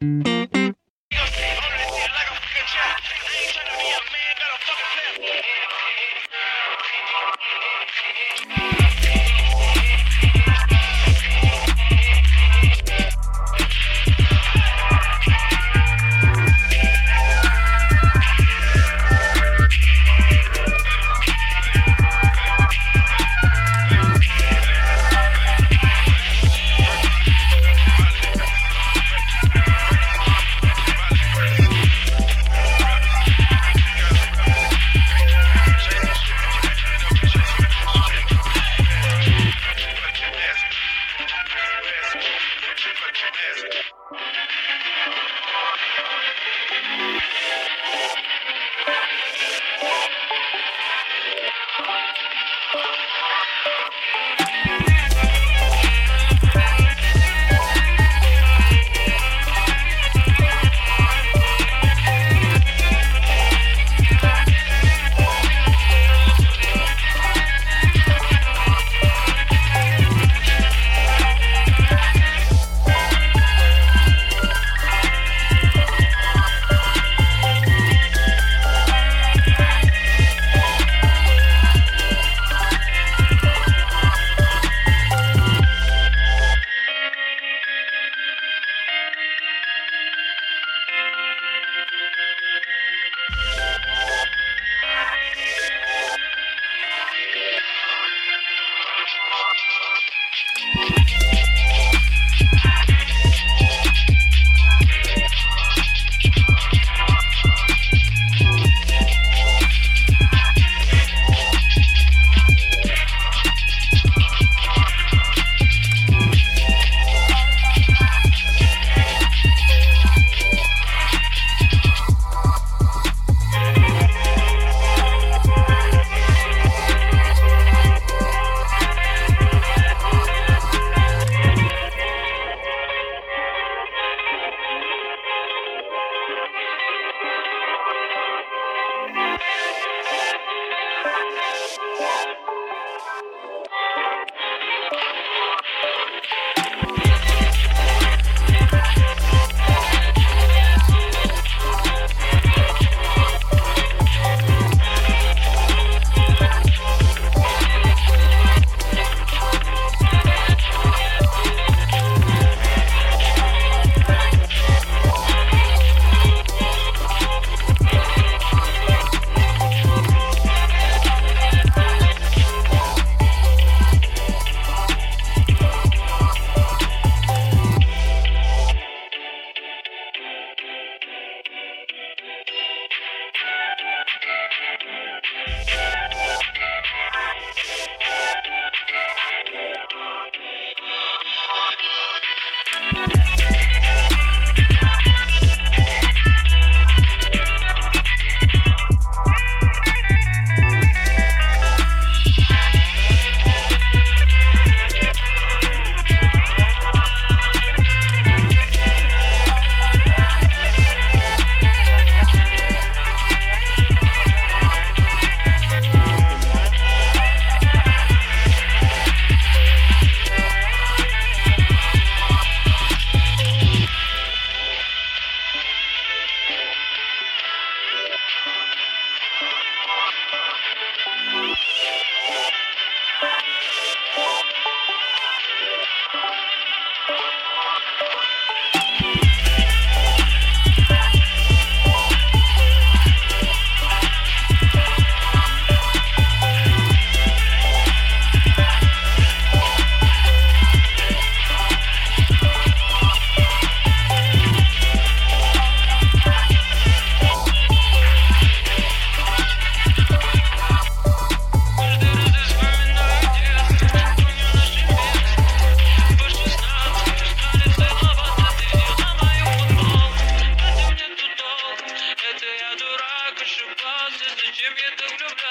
Música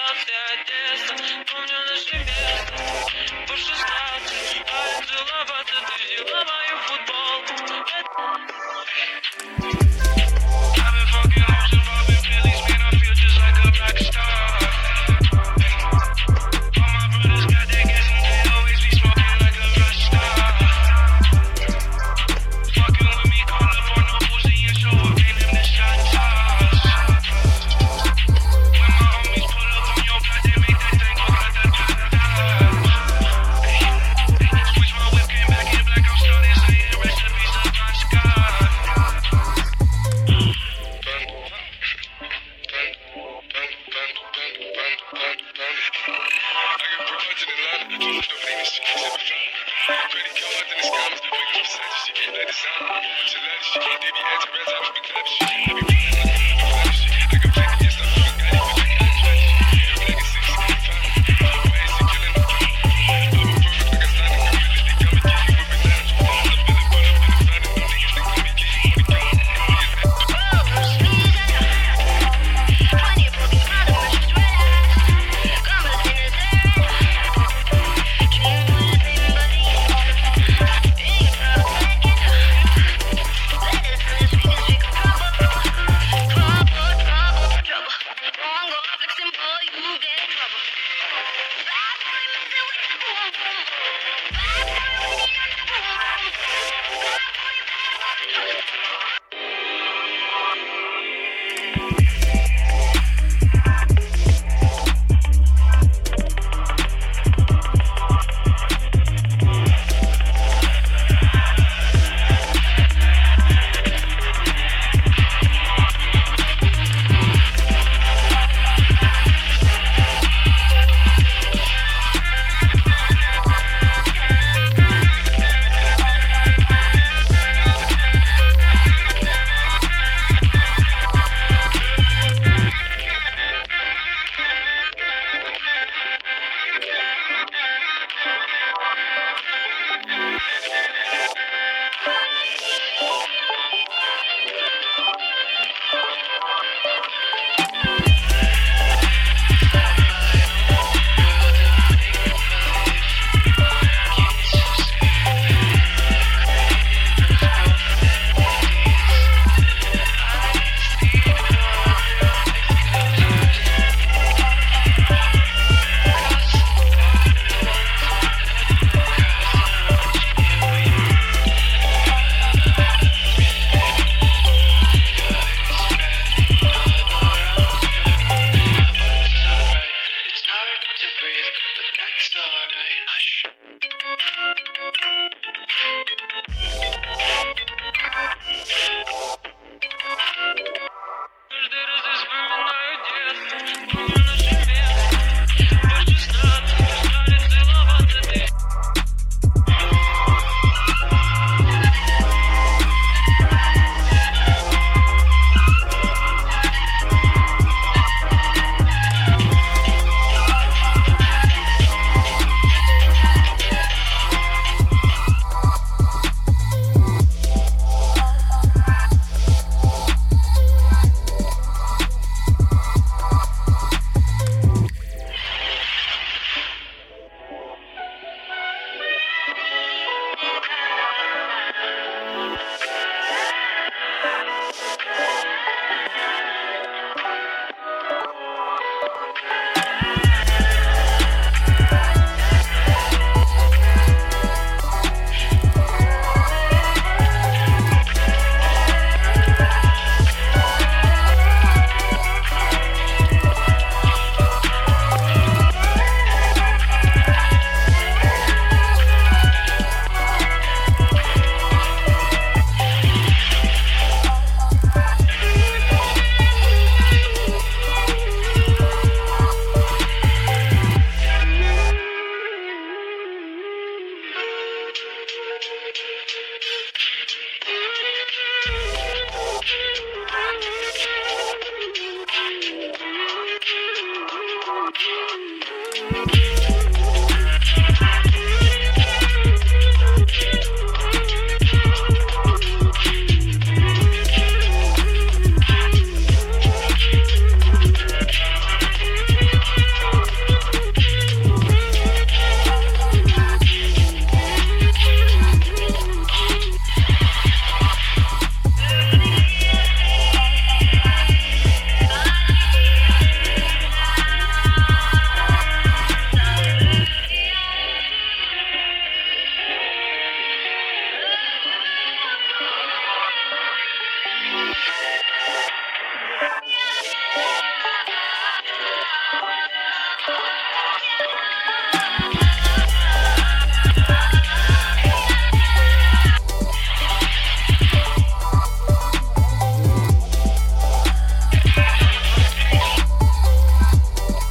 i'm distance. The street. baby, answer residents, we could.